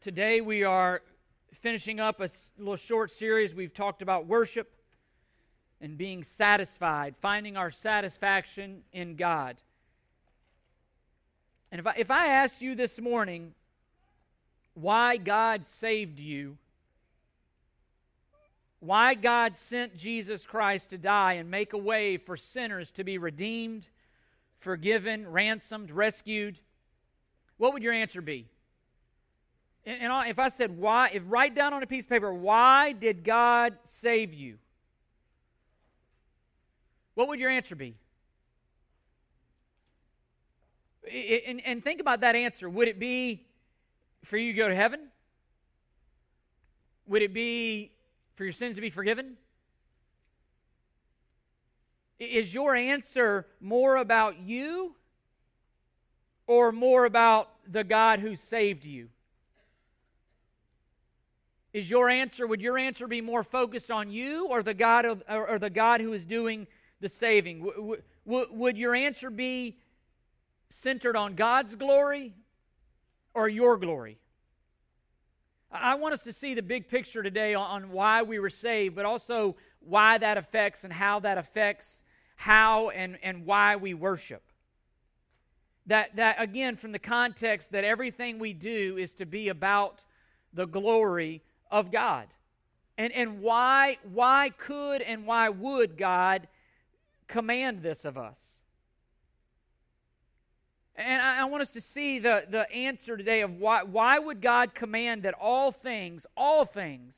Today we are finishing up a little short series. We've talked about worship and being satisfied, finding our satisfaction in God. And if I, if I asked you this morning why God saved you, why God sent Jesus Christ to die and make a way for sinners to be redeemed, forgiven, ransomed, rescued, what would your answer be? And, if I said, why, if write down on a piece of paper, why did God save you? What would your answer be? And, and think about that answer. Would it be for you to go to heaven? Would it be for your sins to be forgiven? Is your answer more about you or more about the God who saved you? Is your answer, would your answer be more focused on you or the God, of, or, or the God who is doing the saving? W- w- would your answer be centered on God's glory or your glory? I want us to see the big picture today on why we were saved, but also why that affects and how that affects how and, and why we worship. That, that, again, from the context that everything we do is to be about the glory of God. And, and why, why could and why would God command this of us? And I, I, want us to see the, the answer today of why, why would God command that all things, all things,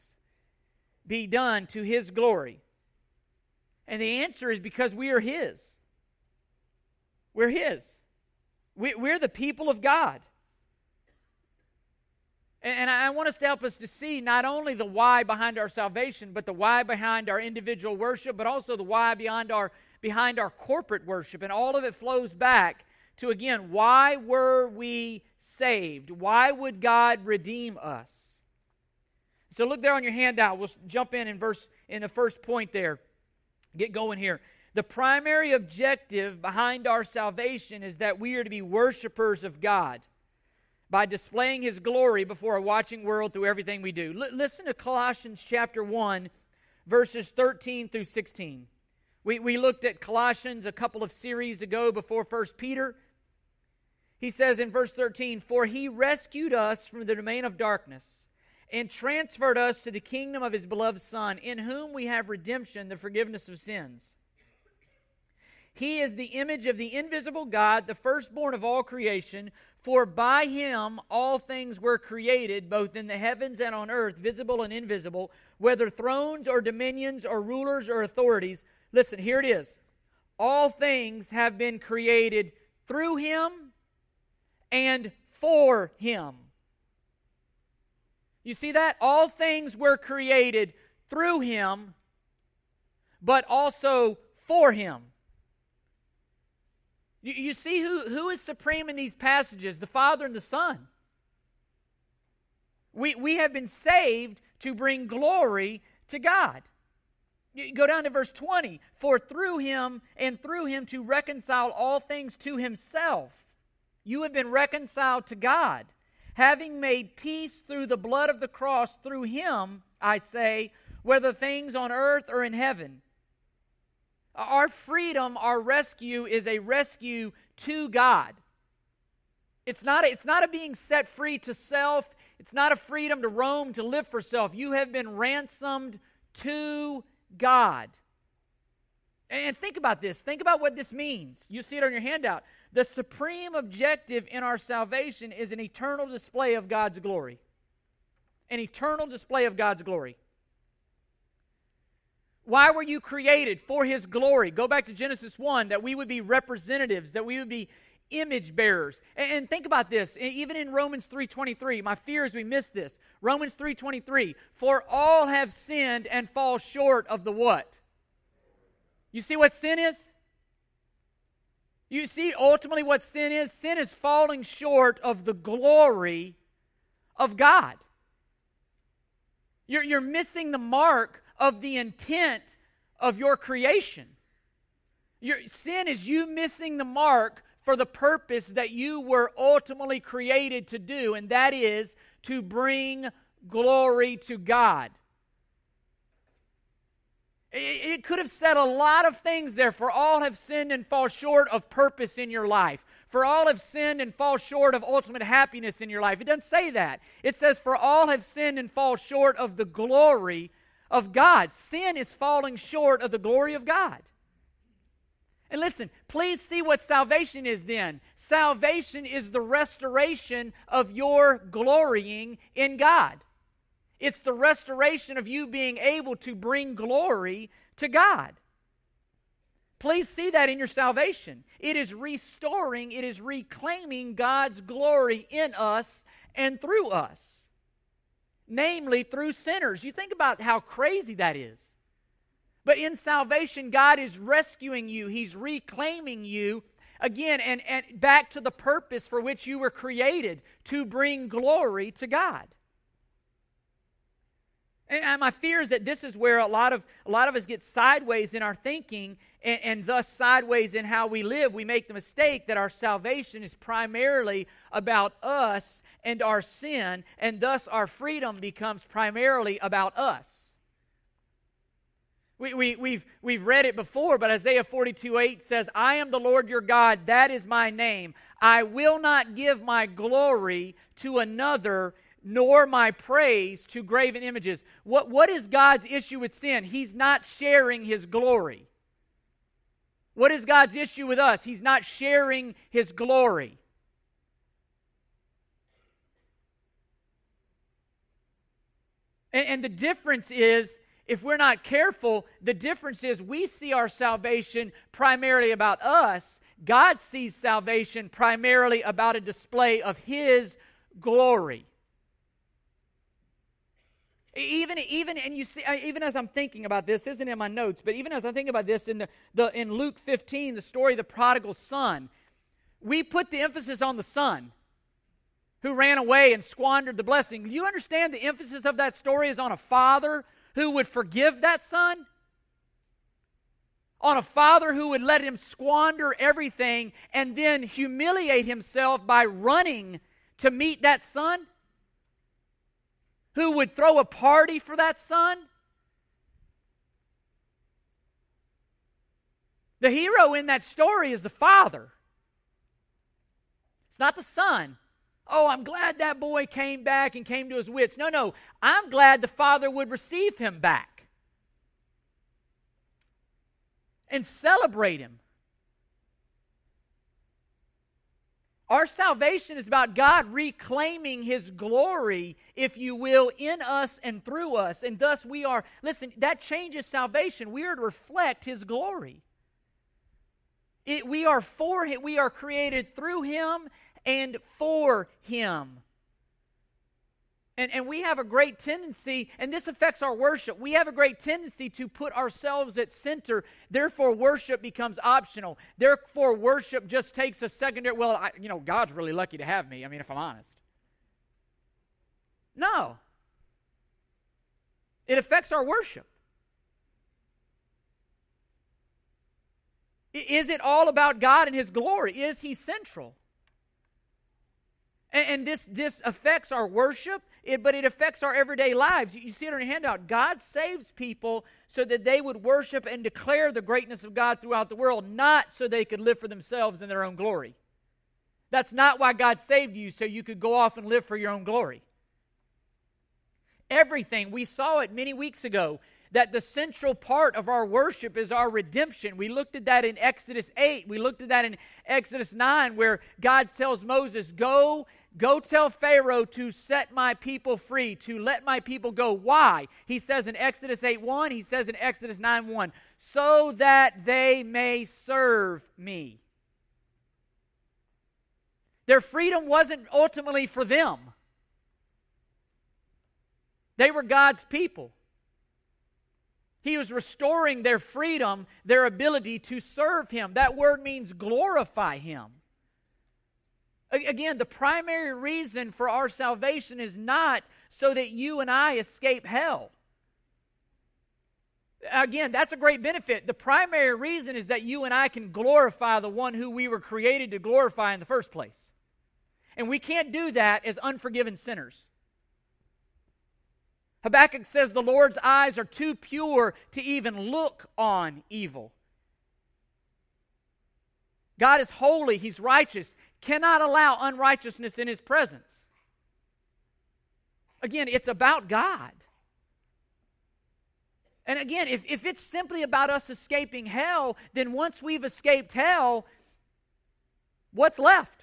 be done to His glory? And the answer is because we are His. We're His. We, we're the people of God. And I want us to help us to see not only the why behind our salvation, but the why behind our individual worship, but also the why behind our, behind our corporate worship. And all of it flows back to, again, why were we saved? Why would God redeem us? So look there on your handout. We'll jump in in verse in the first point there. Get going here. The primary objective behind our salvation is that we are to be worshipers of God by displaying his glory before a watching world through everything we do. L- listen to Colossians chapter 1, verses 13 through 16. We, we looked at Colossians a couple of series ago before First Peter. He says in verse 13, For he rescued us from the domain of darkness and transferred us to the kingdom of his beloved Son, in whom we have redemption, the forgiveness of sins. He is the image of the invisible God, the firstborn of all creation. For by him all things were created, both in the heavens and on earth, visible and invisible, whether thrones or dominions or rulers or authorities. Listen, here it is. All things have been created through him and for him. You see that? All things were created through him, but also for him. You, you see who, who is supreme in these passages the Father and the Son. We, we have been saved to bring glory to God. You go down to verse 20. For through him and through him to reconcile all things to himself, you have been reconciled to God. Having made peace through the blood of the cross, through him, I say, whether things on earth or in heaven our freedom, our rescue is a rescue to God. It's not, a, it's not a being set free to self. It's not a freedom to roam, to live for self. You have been ransomed to God. And think about this. Think about what this means. You see it on your handout. The supreme objective in our salvation is an eternal display of God's glory. An eternal display of God's glory. Why were you created? For His glory. Go back to Genesis 1 that we would be representatives, that we would be image bearers. And, and think about this, even in Romans 3:23, my fear is we miss this. Romans 3:23, for all have sinned and fall short of the what? You see what sin is? You see ultimately what sin is? Sin is falling short of the glory of God. You're, you're missing the mark of the intent of your creation. Your sin is you missing the mark for the purpose that you were ultimately created to do, and that is to bring glory to God. It could have said a lot of things there. For all have sinned and fall short of purpose in your life. For all have sinned and fall short of ultimate happiness in your life. It doesn't say that. It says, For all have sinned and fall short of the glory of God. Sin is falling short of the glory of God. And listen, please see what salvation is then. Salvation is the restoration of your glorying in God. It's the restoration of you being able to bring glory to God. Please see that in your salvation. It is restoring, it is reclaiming God's glory in us and through us, namely through sinners. You think about how crazy that is. But in salvation, God is rescuing you, He's reclaiming you again and, and back to the purpose for which you were created to bring glory to God. And my fear is that this is where a lot of a lot of us get sideways in our thinking and, and, thus sideways in how we live. We make the mistake that our salvation is primarily about us and our sin, and thus our freedom becomes primarily about us. We, we, we've, we've read it before, but Isaiah 42 8 says, I am the Lord your God, that is my name. I will not give my glory to another, nor my praise to graven images. What, what is God's issue with sin? He's not sharing his glory. What is God's issue with us? He's not sharing his glory. And, and the difference is if we're not careful, the difference is we see our salvation primarily about us. God sees salvation primarily about a display of His glory. Even, even, and you see, uh, even as I'm thinking about this, isn't in my notes, but even as I think about this in the, the in Luke 15, the story of the prodigal son, we put the emphasis on the son who ran away and squandered the blessing. You understand the emphasis of that story is on a father who would forgive that son? On a father who would let him squander everything and then humiliate himself by running to meet that son? Who would throw a party for that son? The hero in that story is the father. It's not the son. Oh, I'm glad that boy came back and came to his wits. No, no. I'm glad the father would receive him back and celebrate him. Our salvation is about God reclaiming His glory, if you will, in us and through us. And thus we are, listen, that changes salvation. We are to reflect His glory. It, we are for Him, we are created through Him and for Him. And, and we have a great tendency, and this affects our worship. We have a great tendency to put ourselves at center. Therefore, worship becomes optional. Therefore, worship just takes a secondary. Well, I, you know, God's really lucky to have me. I mean, if I'm honest. No. It affects our worship. Is it all about God and His glory? Is He central? And, and this, this affects our worship, it, but it affects our everyday lives. You, see it on your handout. God saves people so that they would worship and declare the greatness of God throughout the world, not so they could live for themselves in their own glory. That's not why God saved you, so you could go off and live for your own glory. Everything, we saw it many weeks ago that the central part of our worship is our redemption. We looked at that in Exodus 8. We looked at that in Exodus 9, where God tells Moses, Go Go tell Pharaoh to set my people free, to let my people go. Why? He says in Exodus 8 1, he says in Exodus 9 1, so that they may serve me. Their freedom wasn't ultimately for them, they were God's people. He was restoring their freedom, their ability to serve Him. That word means glorify Him. Again, the primary reason for our salvation is not so that you and I escape hell. Again, that's a great benefit. The primary reason is that you and I can glorify the one who we were created to glorify in the first place. And we can't do that as unforgiven sinners. Habakkuk says the Lord's eyes are too pure to even look on evil. God is holy, He's righteous, cannot allow unrighteousness in His presence. Again, it's about God. And again, if, if it's simply about us escaping hell, then once we've escaped hell, what's left?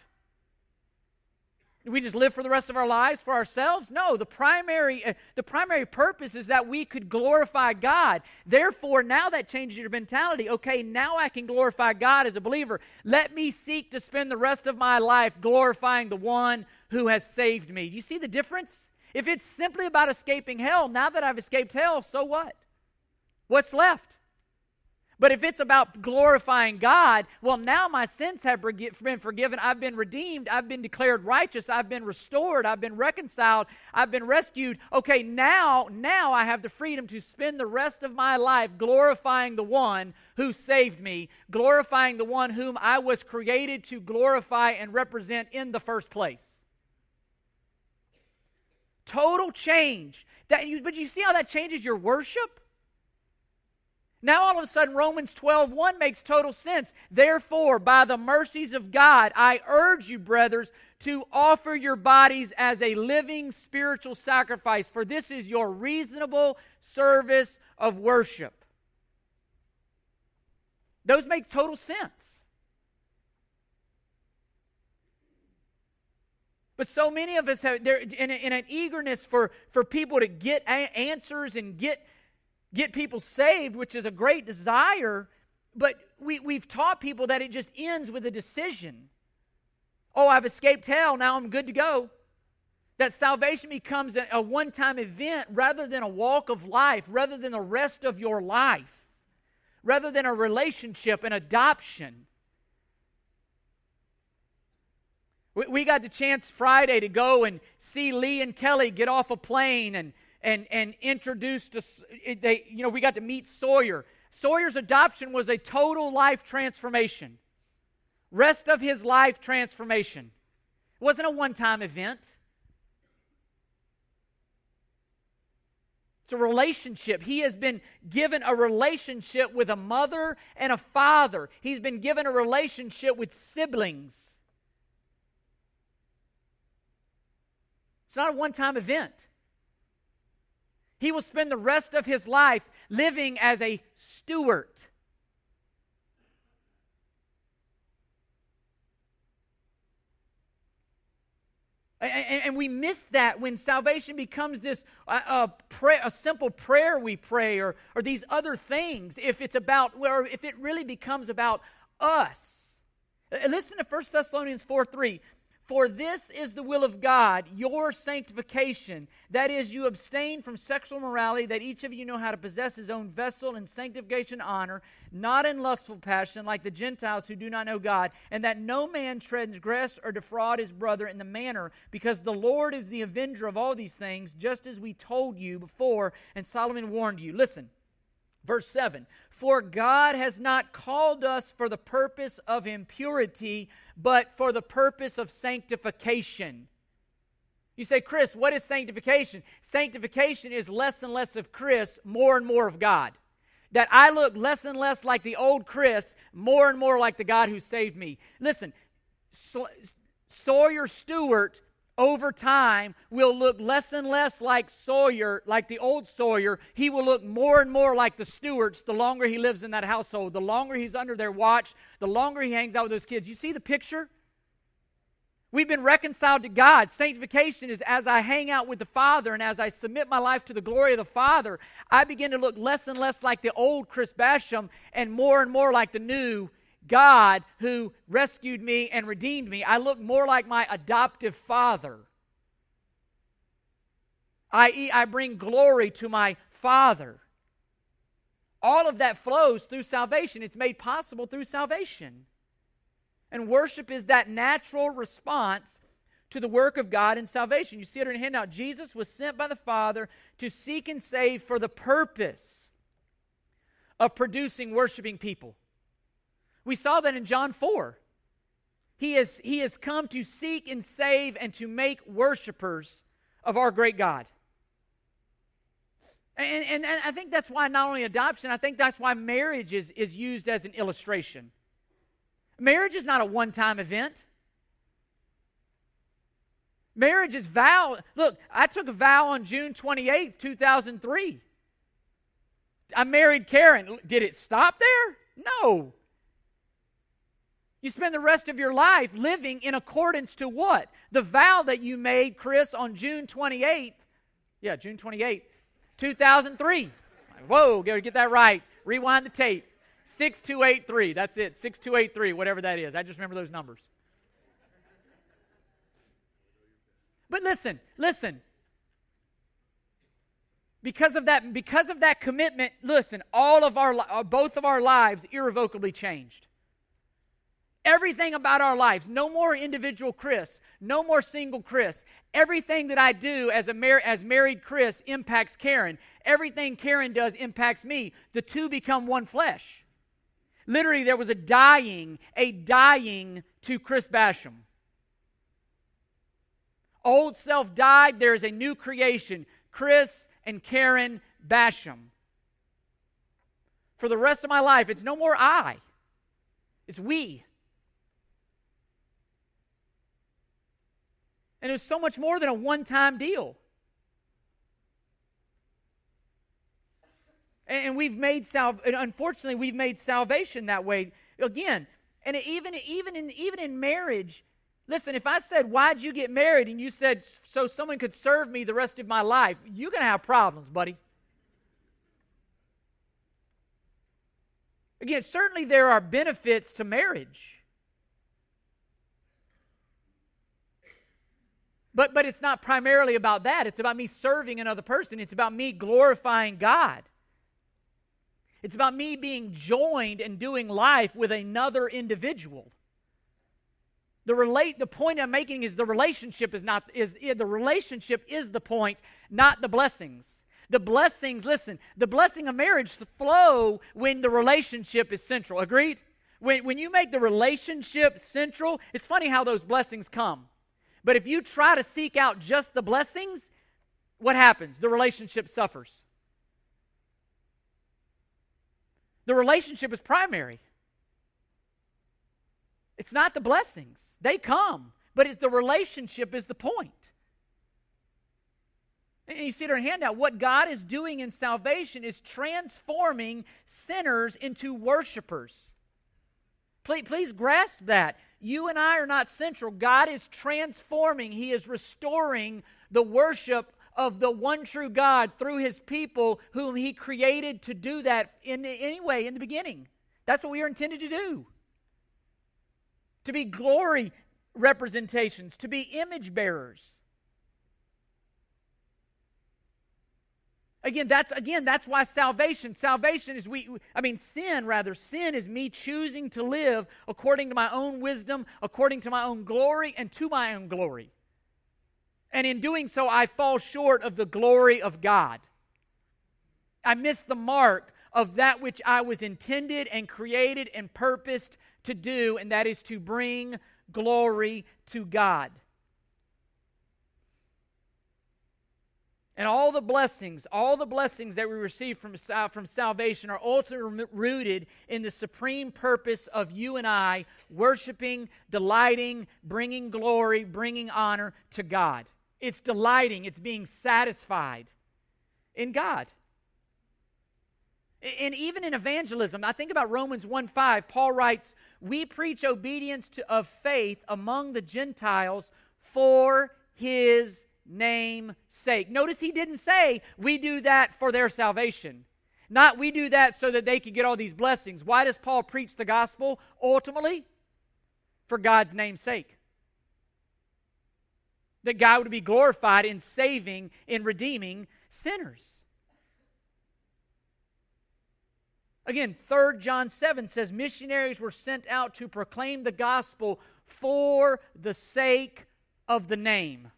Do we just live for the rest of our lives for ourselves? No, the primary uh, the primary purpose is that we could glorify God. Therefore, now that changes your mentality. Okay, now I can glorify God as a believer. Let me seek to spend the rest of my life glorifying the one who has saved me. Do you see the difference? If it's simply about escaping hell, now that I've escaped hell, so what? What's left? But if it's about glorifying God, well, now my sins have been forgiven. I've been redeemed. I've been declared righteous. I've been restored. I've been reconciled. I've been rescued. Okay, now, now I have the freedom to spend the rest of my life glorifying the one who saved me, glorifying the one whom I was created to glorify and represent in the first place. Total change. That you, but you see how that changes your worship? Now all of a sudden Romans 12, 1 makes total sense. Therefore, by the mercies of God, I urge you, brothers, to offer your bodies as a living spiritual sacrifice, for this is your reasonable service of worship. Those make total sense. But so many of us have, in, a, in an eagerness for, for people to get a- answers and get get people saved, which is a great desire, but we, we've taught people that it just ends with a decision. Oh, I've escaped hell, now I'm good to go. That salvation becomes a, a one time event rather than a walk of life, rather than the rest of your life, rather than a relationship, an adoption. We, we got the chance Friday to go and see Lee and Kelly get off a plane and and, and introduced us. They, you know, we got to meet Sawyer. Sawyer's adoption was a total life transformation. Rest of his life transformation. It wasn't a one time event. It's a relationship. He has been given a relationship with a mother and a father. He's been given a relationship with siblings. It's not a one time event. He will spend the rest of his life living as a Stewart. And, we miss that when salvation becomes this uh, pray, a simple prayer we pray or, or these other things. If it's about, or if it really becomes about us. Listen to 1 Thessalonians 4 3. For this is the will of God, your sanctification. That is, you abstain from sexual morality, that each of you know how to possess his own vessel in sanctification honor, not in lustful passion, like the Gentiles who do not know God, and that no man transgress or defraud his brother in the manner, because the Lord is the avenger of all these things, just as we told you before, and solemnly warned you. Listen, verse 7 For God has not called us for the purpose of impurity but for the purpose of sanctification. You say, Chris, what is sanctification? Sanctification is less and less of Chris, more and more of God. That I look less and less like the old Chris, more and more like the God who saved me. Listen, Sawyer Stewart over time will look less and less like Sawyer, like the old Sawyer. He will look more and more like the Stewarts the longer he lives in that household, the longer he's under their watch, the longer he hangs out with those kids. You see the picture? We've been reconciled to God. Sanctification is as I hang out with the Father and as I submit my life to the glory of the Father, I begin to look less and less like the old Chris Basham and more and more like the new God who rescued me and redeemed me. I look more like my adoptive father. I.e., I bring glory to my Father. All of that flows through salvation. It's made possible through salvation. And worship is that natural response to the work of God in salvation. You see it in a handout. Jesus was sent by the Father to seek and save for the purpose of producing worshiping people. We saw that in John 4. He has, he has come to seek and save and to make worshipers of our great God. And, and, and, I think that's why not only adoption, I think that's why marriage is, is used as an illustration. Marriage is not a one time event. Marriage is vow. Look, I took a vow on June 28th, 2003. I married Karen. Did it stop there? No. You spend the rest of your life living in accordance to what? The vow that you made, Chris, on June 28th. Yeah, June 28th, 2003. Whoa, get that right. Rewind the tape. 6283. That's it. 6283, whatever that is. I just remember those numbers. But listen, listen. Because of that, because of that commitment, listen, all of our uh, both of our lives irrevocably changed. Everything about our lives, no more individual Chris, no more single Chris. Everything that I do as a mar- as married Chris impacts Karen. Everything Karen does impacts me. The two become one flesh. Literally, there was a dying, a dying to Chris Basham. Old self died, there is a new creation. Chris and Karen Basham. For the rest of my life, it's no more I, it's we. And it's so much more than a one time deal. And we've made unfortunately we've made salvation that way again. And even even in even in marriage, Listen, if I said, Why'd you get married? and you said, So someone could serve me the rest of my life, you're to have problems, buddy. Again, certainly there are benefits to marriage. But, but it's not primarily about that. It's about me serving another person. It's about me glorifying God. It's about me being joined and doing life with another individual. The relate the point I'm making is the relationship is not is the relationship is the point, not the blessings. The blessings, listen, the blessing of marriage flow when the relationship is central. Agreed? When, when you make the relationship central, it's funny how those blessings come. But if you try to seek out just the blessings, what happens? The relationship suffers. The relationship is primary. It's not the blessings. They come, but it's the relationship is the point. And you see it in our handout. What God is doing in salvation is transforming sinners into worshipers. Please, please grasp that. You and I are not central. God is transforming, He is restoring the worship of the one true God through His people, whom He created to do that in anyway in the beginning. That's what we are intended to do to be glory representations, to be image bearers. Again, that's again that's why salvation, salvation is we I mean sin rather, sin is me choosing to live according to my own wisdom, according to my own glory and to my own glory. And in doing so I fall short of the glory of God. I miss the mark of that which I was intended and created and purposed to do, and that is to bring glory to God. And all the blessings, all the blessings that we receive from, from salvation are ultimately rooted in the supreme purpose of you and I worshiping, delighting, bringing glory, bringing honor to God. It's delighting, it's being satisfied in God. And even in evangelism, I think about Romans 1 5, Paul writes, We preach obedience to, of faith among the Gentiles for his name's sake. Notice he didn't say, We do that for their salvation. Not we do that so that they could get all these blessings. Why does Paul preach the gospel? Ultimately, for God's name's sake. That God would be glorified in saving, in redeeming sinners. Again, 3 John 7 says missionaries were sent out to proclaim the gospel for the sake of the name.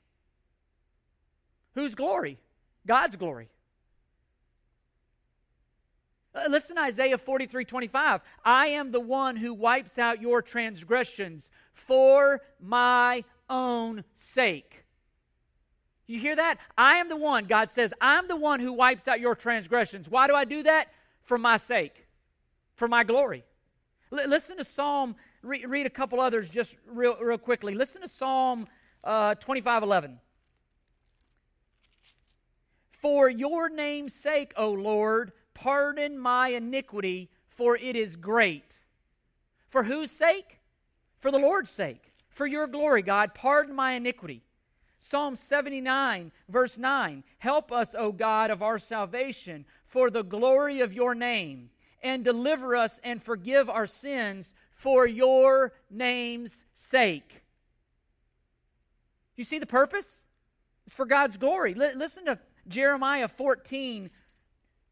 Whose glory? God's glory. Uh, listen to Isaiah 43 25. I am the one who wipes out your transgressions for my own sake. You hear that? I am the one, God says, I'm the one who wipes out your transgressions. Why do I do that? For my sake, for my glory. L- listen to Psalm, re- read a couple others just real, real quickly. Listen to Psalm uh, 25 11. For your name's sake, O Lord, pardon my iniquity, for it is great. For whose sake? For the Lord's sake. For your glory, God, pardon my iniquity. Psalm 79, verse 9 Help us, O God of our salvation, for the glory of your name, and deliver us and forgive our sins for your name's sake. You see the purpose? It's for God's glory. L- listen to Jeremiah 14,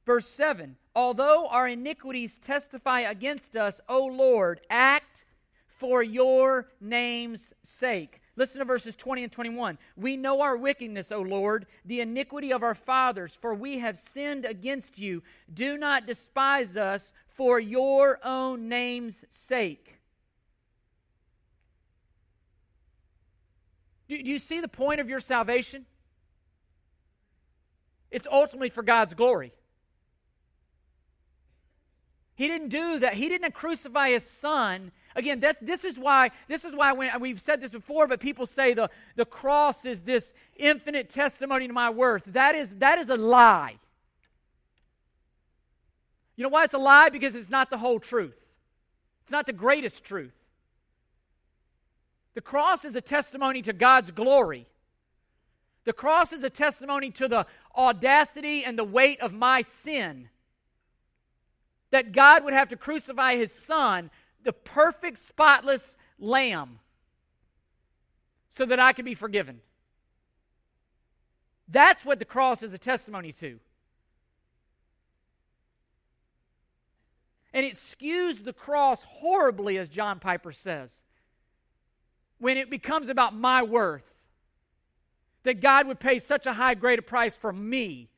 verse 7. Although our iniquities testify against us, O Lord, act for your name's sake. Listen to verses 20 and 21. We know our wickedness, O Lord, the iniquity of our fathers, for we have sinned against you. Do not despise us for your own name's sake. Do, do you see the point of your salvation? It's ultimately for God's glory. He didn't do that. He didn't crucify his son. Again, that's, this is why, this is why when, we've said this before, but people say the, the cross is this infinite testimony to my worth. That is, that is a lie. You know why it's a lie? Because it's not the whole truth. It's not the greatest truth. The cross is a testimony to God's glory. The cross is a testimony to the audacity and the weight of my sin. That God would have to crucify his son, the perfect, spotless lamb, so that I could be forgiven. That's what the cross is a testimony to. And it skews the cross horribly, as John Piper says, when it becomes about my worth that God would pay such a high of price for me.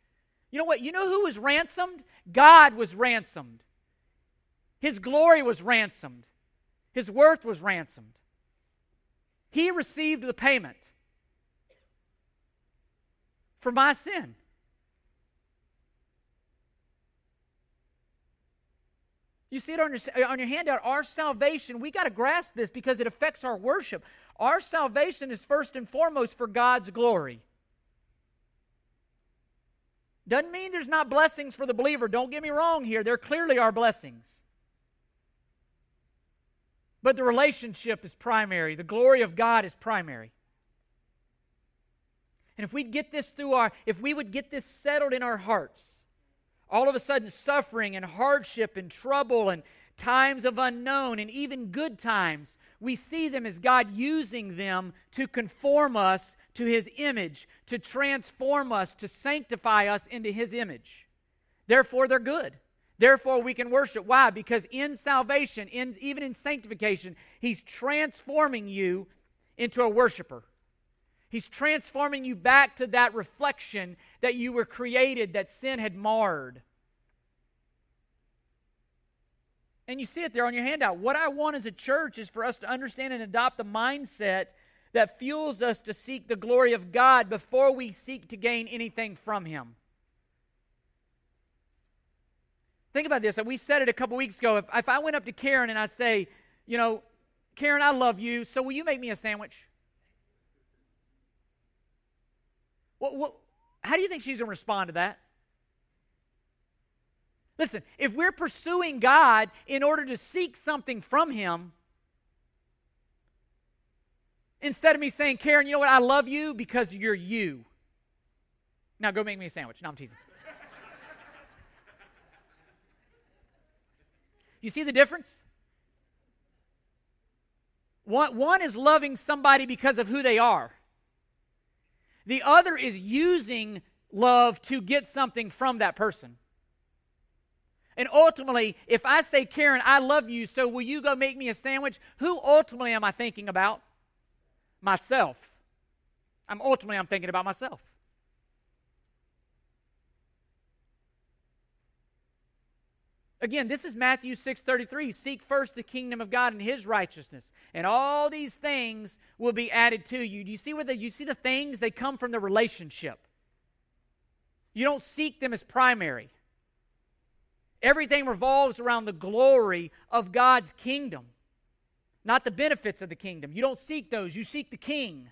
You know what? You know who was ransomed? God was ransomed. His glory was ransomed. His worth was ransomed. He received the payment for my sin. You see it on your, on your handout. Our salvation, we got to grasp this because it affects our worship. Our salvation is first and foremost for God's glory. Doesn't mean there's not blessings for the believer. Don't get me wrong here. There clearly are blessings. But the relationship is primary, the glory of God is primary. And if we get this through our, if we would get this settled in our hearts, all of a sudden suffering and hardship and trouble and times of unknown and even good times, we see them as God using them to conform us to His image, to transform us, to sanctify us into His image. Therefore, they're good. Therefore, we can worship. Why? Because in salvation, in, even in sanctification, He's transforming you into a worshiper. He's transforming you back to that reflection that you were created, that sin had marred. And you see it there on your handout. What I want as a church is for us to understand and adopt the mindset that fuels us to seek the glory of God before we seek to gain anything from Him. Think about this. We said it a couple weeks ago. If, if I went up to Karen and I say, you know, Karen, I love you, so will you make me a sandwich? What, what, how do you think she's going to respond to that? Listen, if we're pursuing God in order to seek something from Him, instead of me saying, Karen, you know what? I love you because you're you. Now go make me a sandwich. No, I'm teasing. you see the difference? One, one is loving somebody because of who they are. The other is using love to get something from that person. And ultimately, if I say, Karen, I love you, so will you go make me a sandwich? Who ultimately am I thinking about? Myself. I'm ultimately I'm thinking about myself. Again, this is Matthew 6:33. Seek first the kingdom of God and his righteousness, and all these things will be added to you. Do you see what the, you see the things they come from the relationship? You don't seek them as primary. Everything revolves around the glory of God's kingdom, not the benefits of the kingdom. You don't seek those, you seek the king.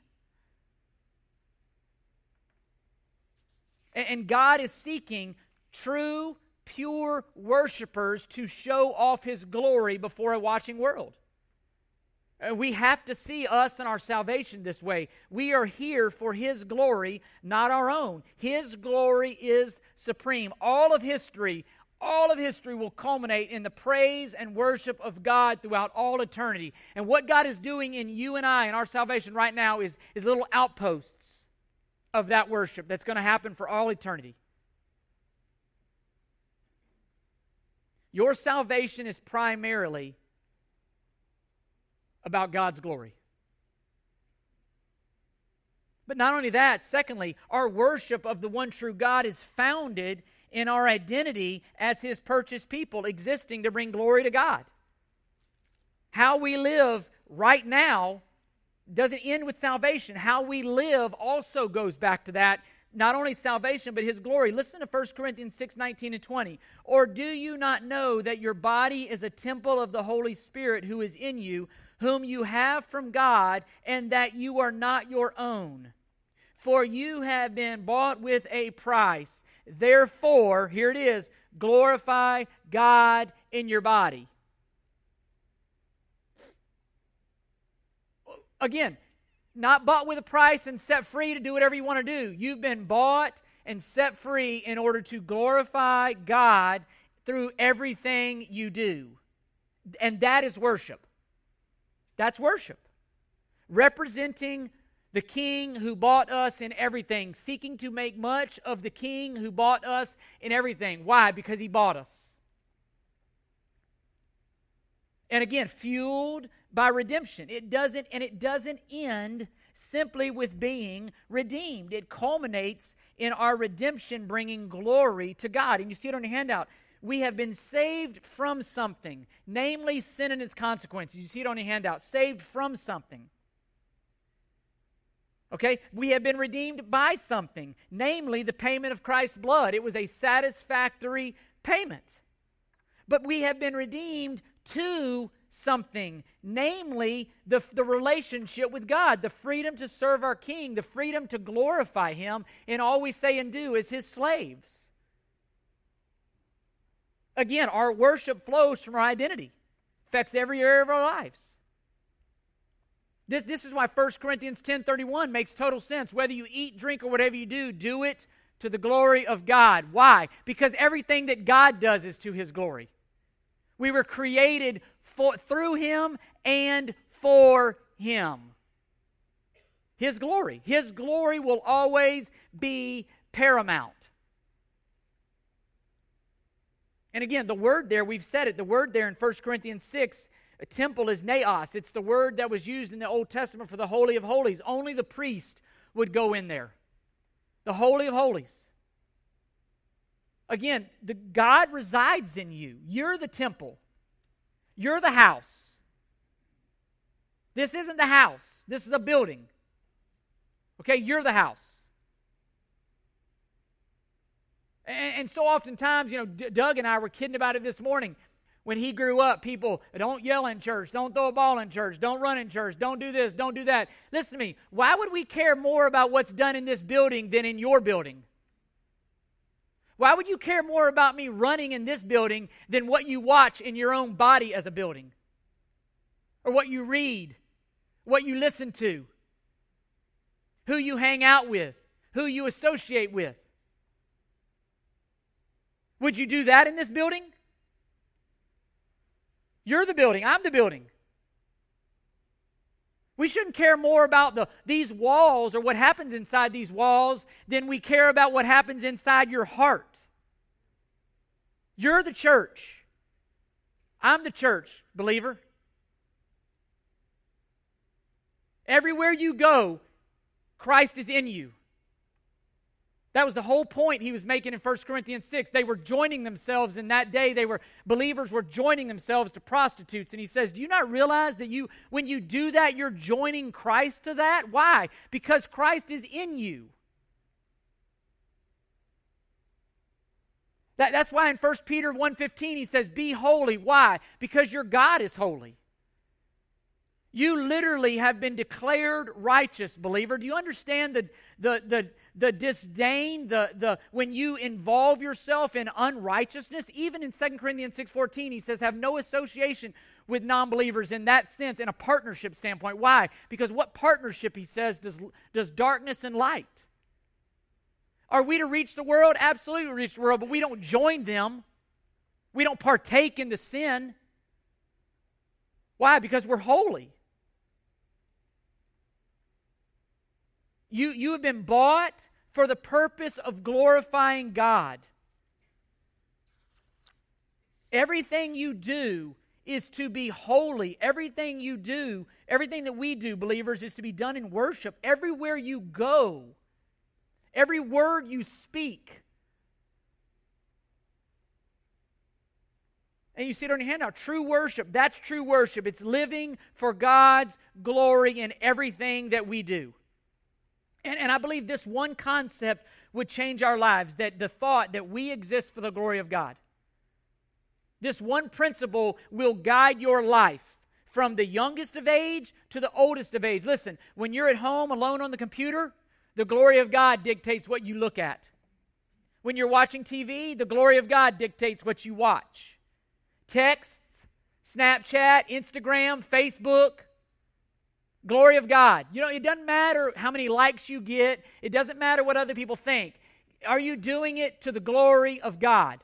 And God is seeking true pure worshipers to show off his glory before a watching world. And we have to see us and our salvation this way. We are here for His glory, not our own. His glory is supreme. All of history, all of history will culminate in the praise and worship of God throughout all eternity. And what God is doing in you and I and our salvation right now is, is little outposts of that worship that's going to happen for all eternity. Your salvation is primarily about God's glory. But not only that, secondly, our worship of the one true God is founded in our identity as His purchased people, existing to bring glory to God. How we live right now doesn't end with salvation. How we live also goes back to that not only salvation, but his glory. Listen to 1 Corinthians 6 19 and 20. Or do you not know that your body is a temple of the Holy Spirit who is in you, whom you have from God, and that you are not your own? For you have been bought with a price. Therefore, here it is glorify God in your body. Again, not bought with a price and set free to do whatever you want to do. You've been bought and set free in order to glorify God through everything you do. And that is worship. That's worship. Representing the King who bought us in everything, seeking to make much of the King who bought us in everything. Why? Because he bought us. And again, fueled by redemption. It doesn't, and it doesn't end simply with being redeemed. It culminates in our redemption bringing glory to God. And you see it on your handout. We have been saved from something, namely sin and its consequences. You see it on your handout. Saved from something. Okay? We have been redeemed by something, namely the payment of Christ's blood. It was a satisfactory payment. But we have been redeemed to something, namely the, the relationship with God, the freedom to serve our King, the freedom to glorify Him in all we say and do as His slaves. Again, our worship flows from our identity, affects every area of our lives. This, this is why 1 Corinthians 10:31 makes total sense. Whether you eat, drink, or whatever you do, do it to the glory of God. Why? Because everything that God does is to his glory. We were created for, through him and for him. His glory. His glory will always be paramount. And again, the word there, we've said it, the word there in 1 Corinthians 6, a temple is naos. It's the word that was used in the Old Testament for the Holy of Holies. Only the priest would go in there. The Holy of Holies. Again, the God resides in you. You're the temple. You're the house. This isn't the house, this is a building. Okay, you're the house. And, so oftentimes, you know, D- Doug and I were kidding about it this morning. When he grew up, people don't yell in church, don't throw a ball in church, don't run in church, don't do this, don't do that. Listen to me. Why would we care more about what's done in this building than in your building? Why would you care more about me running in this building than what you watch in your own body as a building? Or what you read, what you listen to, who you hang out with, who you associate with? Would you do that in this building? You're the building, I'm the building. We shouldn't care more about the, these walls or what happens inside these walls than we care about what happens inside your heart. You're the church. I'm the church, believer. Everywhere you go, Christ is in you. That was the whole point he was making in 1 Corinthians 6. They were joining themselves in that day. They were believers were joining themselves to prostitutes. And he says, Do you not realize that you when you do that, you're joining Christ to that? Why? Because Christ is in you. That, that's why in 1 Peter 1.15 he says, Be holy. Why? Because your God is holy. You literally have been declared righteous, believer. Do you understand the, the, the, the disdain, the, the, when you involve yourself in unrighteousness? Even in 2 Corinthians 6.14, he says, have no association with non-believers in that sense, in a partnership standpoint. Why? Because what partnership, he says, does, does darkness and light? Are we to reach the world? Absolutely reach the world, but we don't join them. We don't partake in the sin. Why? Because we're holy. You, you have been bought for the purpose of glorifying God. Everything you do is to be holy. Everything you do, everything that we do, believers, is to be done in worship. Everywhere you go, every word you speak. And you see it on your hand now. True worship, that's true worship. It's living for God's glory in everything that we do. And, and I believe this one concept would change our lives that the thought that we exist for the glory of God. This one principle will guide your life from the youngest of age to the oldest of age. Listen, when you're at home alone on the computer, the glory of God dictates what you look at. When you're watching TV, the glory of God dictates what you watch. Texts, Snapchat, Instagram, Facebook, Glory of God. You know, it doesn't matter how many likes you get, it doesn't matter what other people think. Are you doing it to the glory of God?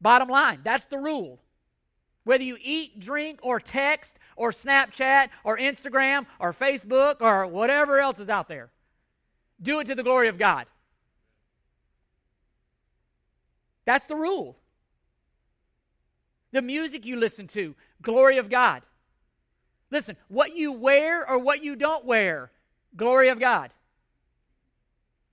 Bottom line, that's the rule. Whether you eat, drink, or text, or Snapchat, or Instagram, or Facebook, or whatever else is out there, do it to the glory of God. That's the rule. The music you listen to, glory of God. Listen, what you wear or what you don't wear, glory of God.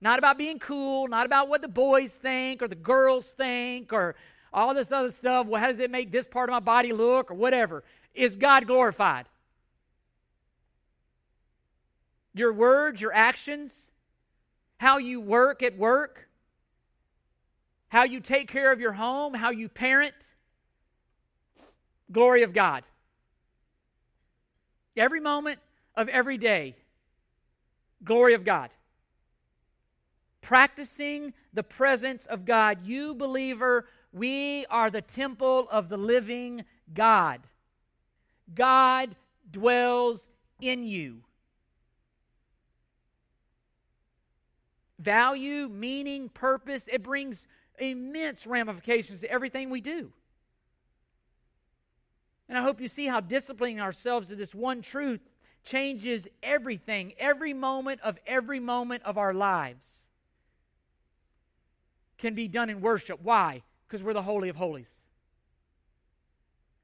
Not about being cool, not about what the boys think or the girls think or all this other stuff. Well, how does it make this part of my body look or whatever? Is God glorified? Your words, your actions, how you work at work, how you take care of your home, how you parent, glory of God. Every moment of every day, glory of God. Practicing the presence of God. You, believer, we are the temple of the living God. God dwells in you. Value, meaning, purpose, it brings immense ramifications to everything we do. And I hope you see how disciplining ourselves to this one truth changes everything, every moment of every moment of our lives can be done in worship. Why? Because we're the Holy of Holies.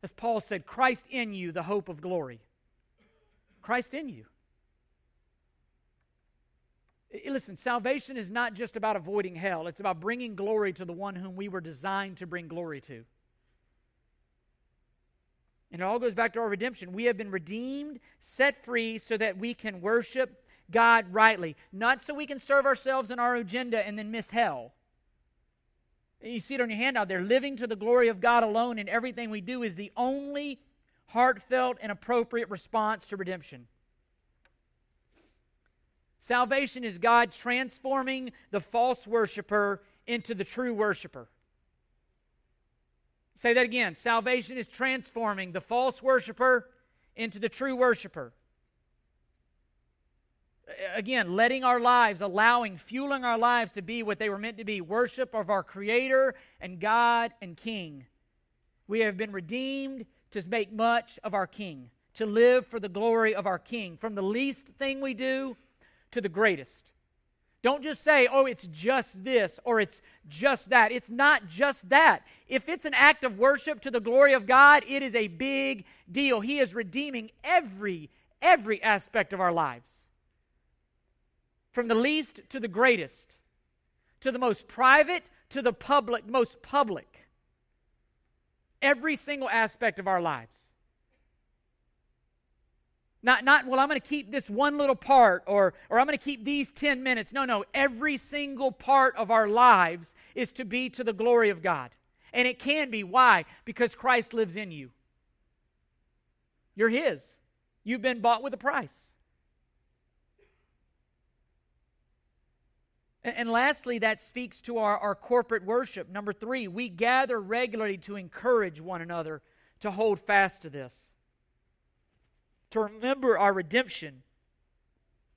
As Paul said, Christ in you, the hope of glory. Christ in you. Listen, salvation is not just about avoiding hell, it's about bringing glory to the one whom we were designed to bring glory to. And it all goes back to our redemption. We have been redeemed, set free, so that we can worship God rightly, not so we can serve ourselves and our agenda and then miss hell. You see it on your handout there. Living to the glory of God alone in everything we do is the only heartfelt and appropriate response to redemption. Salvation is God transforming the false worshiper into the true worshiper. Say that again. Salvation is transforming the false worshiper into the true worshiper. Again, letting our lives, allowing, fueling our lives to be what they were meant to be worship of our Creator and God and King. We have been redeemed to make much of our King, to live for the glory of our King, from the least thing we do to the greatest. Don't just say, oh, it's just this or it's just that. It's not just that. If it's an act of worship to the glory of God, it is a big deal. He is redeeming every, every aspect of our lives, from the least to the greatest. to the most private to the public, most public. Every single aspect of our lives. Not, not well, I'm going to keep this one little part or, or I'm going to keep these 10 minutes. No, no. Every single part of our lives is to be to the glory of God. And it can be. Why? Because Christ lives in you. You're His. You've been bought with a price. And, and lastly, that speaks to our, our corporate worship. Number three, we gather regularly to encourage one another to hold fast to this, to remember our redemption,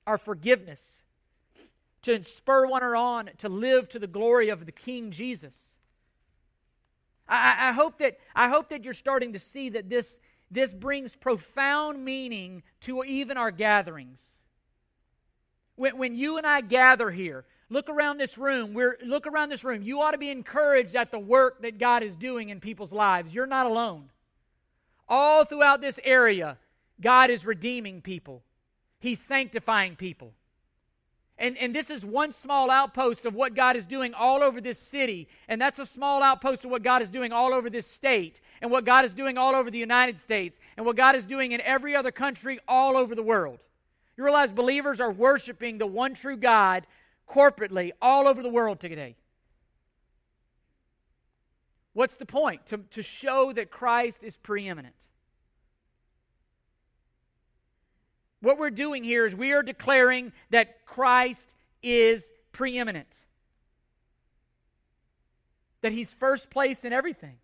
our forgiveness, to spur one on to live to the glory of the King Jesus. I, I, hope that I hope that you're starting to see that this this brings profound meaning to even our gatherings. When, when you and I gather here, look around this room. We're, look around this room. You ought to be encouraged at the work that God is doing in people's lives. You're not alone. All throughout this area, God is redeeming people, He's sanctifying people. And, and this is one small outpost of what God is doing all over this city. And that's a small outpost of what God is doing all over this state. And what God is doing all over the United States. And what God is doing in every other country all over the world. You realize believers are worshiping the one true God corporately all over the world today. What's the point? To, to show that Christ is preeminent. What we're doing here is we are declaring that Christ is preeminent, that He's first place in everything.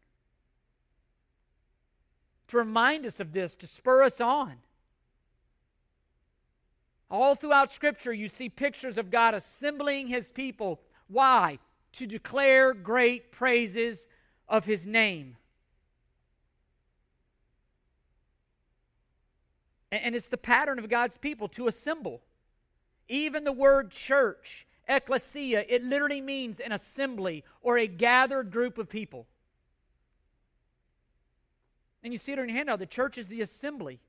To remind us of this, to spur us on. All throughout Scripture, you see pictures of God assembling His people. Why? To declare great praises of His name. And it's the pattern of God's people to assemble. Even the word church, ecclesia, it literally means an assembly or a gathered group of people. And you see it on your handout. The church is the assembly,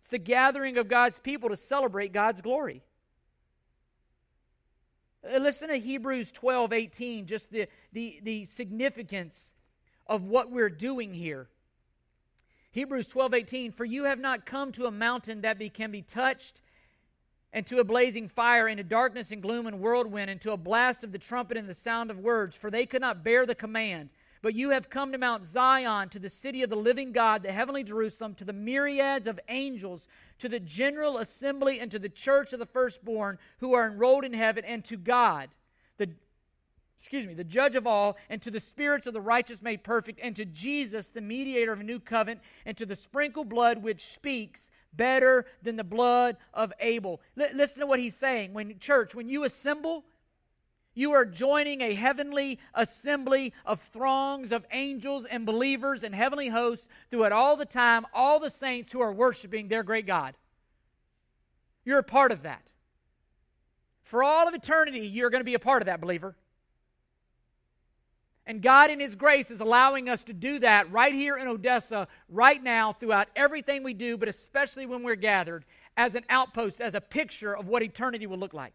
it's the gathering of God's people to celebrate God's glory. Uh, listen to Hebrews 12 18, just the, the, the significance of what we're doing here. Hebrews 12 18, for you have not come to a mountain that be, can be touched, and to a blazing fire, and to darkness and gloom and whirlwind, and to a blast of the trumpet and the sound of words, for they could not bear the command. But you have come to Mount Zion, to the city of the living God, the heavenly Jerusalem, to the myriads of angels, to the general assembly, and to the church of the firstborn who are enrolled in heaven, and to God, excuse me, the judge of all, and to the spirits of the righteous made perfect, and to Jesus, the mediator of a new covenant, and to the sprinkled blood which speaks better than the blood of Abel. L- listen to what he's saying. When church, when you assemble, you are joining a heavenly assembly of throngs of angels and believers and heavenly hosts throughout all the time, all the saints who are worshiping their great God. You're a part of that. For all of eternity, you're going to be a part of that, believer. And God, in His grace, is allowing us to do that right here in Odessa, right now, throughout everything we do, but especially when we're gathered, as an outpost, as a picture of what eternity will look like.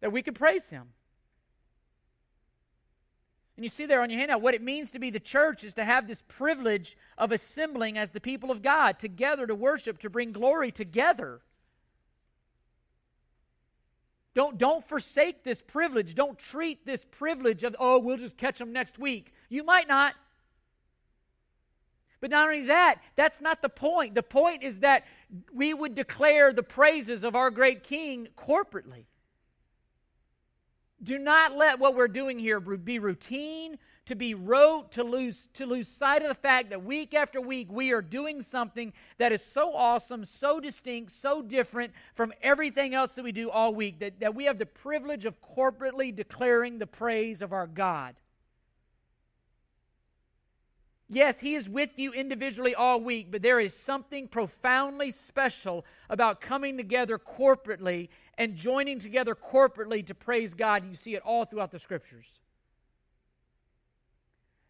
That we can praise Him. And you see there on your handout what it means to be the church is to have this privilege of assembling as the people of God together to worship, to bring glory together. Don't, don't forsake this privilege. Don't treat this privilege of, oh, we'll just catch them next week. You might not. But not only that, that's not the point. The point is that we would declare the praises of our great King corporately. Do not let what we're doing here be routine, to be rote, to lose, to lose sight of the fact that week after week we are doing something that is so awesome, so distinct, so different from everything else that we do all week, that, that we have the privilege of corporately declaring the praise of our God. Yes, He is with you individually all week, but there is something profoundly special about coming together corporately and joining together corporately to praise God. You see it all throughout the scriptures.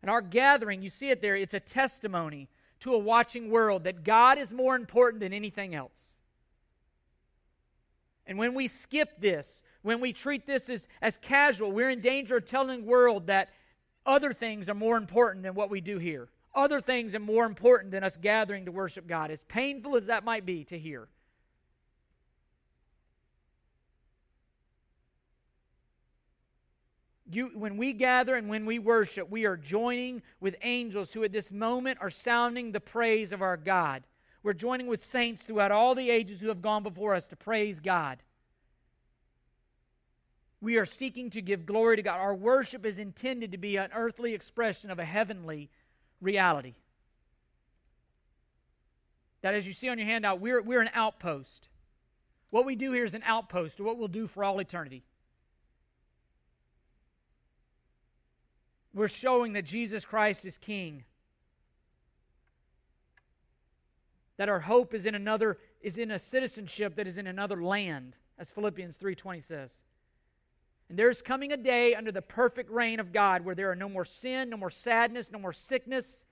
And our gathering, you see it there, it's a testimony to a watching world that God is more important than anything else. And when we skip this, when we treat this as, as casual, we're in danger of telling the world that other things are more important than what we do here. Other things are more important than us gathering to worship God, as painful as that might be to hear. You, when we gather and when we worship, we are joining with angels who at this moment are sounding the praise of our God. We're joining with saints throughout all the ages who have gone before us to praise God. We are seeking to give glory to God. Our worship is intended to be an earthly expression of a heavenly reality. That, as you see on your handout, we're, we're an outpost. What we do here is an outpost to what we'll do for all eternity. We're showing that Jesus Christ is King. That our hope is in another is in a citizenship that is in another land, as Philippians 3:20 says. And there's coming a day under the perfect reign of God where there are no more sin, no more sadness, no more sickness,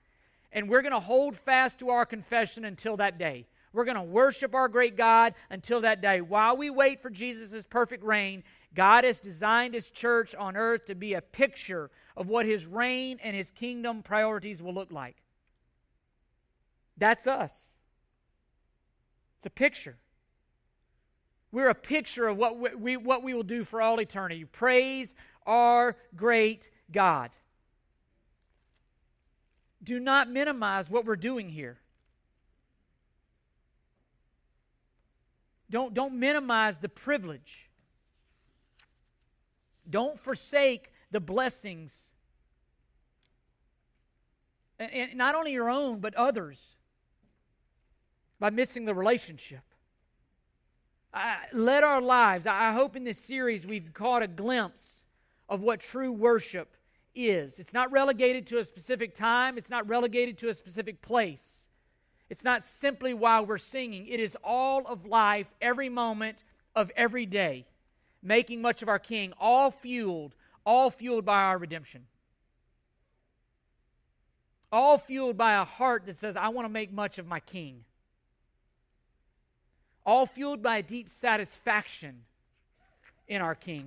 and we're going to hold fast to our confession until that day. We're going to worship our great God until that day. While we wait for Jesus' perfect reign, God has designed His church on earth to be a picture of what His reign and His kingdom priorities will look like. That's us. It's a picture. We're a picture of what we, we, what we will do for all eternity. Praise our great God. Do not minimize what we're doing here. Don't, don't minimize the privilege. Don't forsake the blessings. And, and not only your own, but others by missing the relationship. I, let our lives, I hope in this series we've caught a glimpse of what true worship is. It's not relegated to a specific time, it's not relegated to a specific place. It's not simply while we're singing, it is all of life, every moment of every day, making much of our King, all fueled, all fueled by our redemption. All fueled by a heart that says, I want to make much of my King all fueled by a deep satisfaction in our King.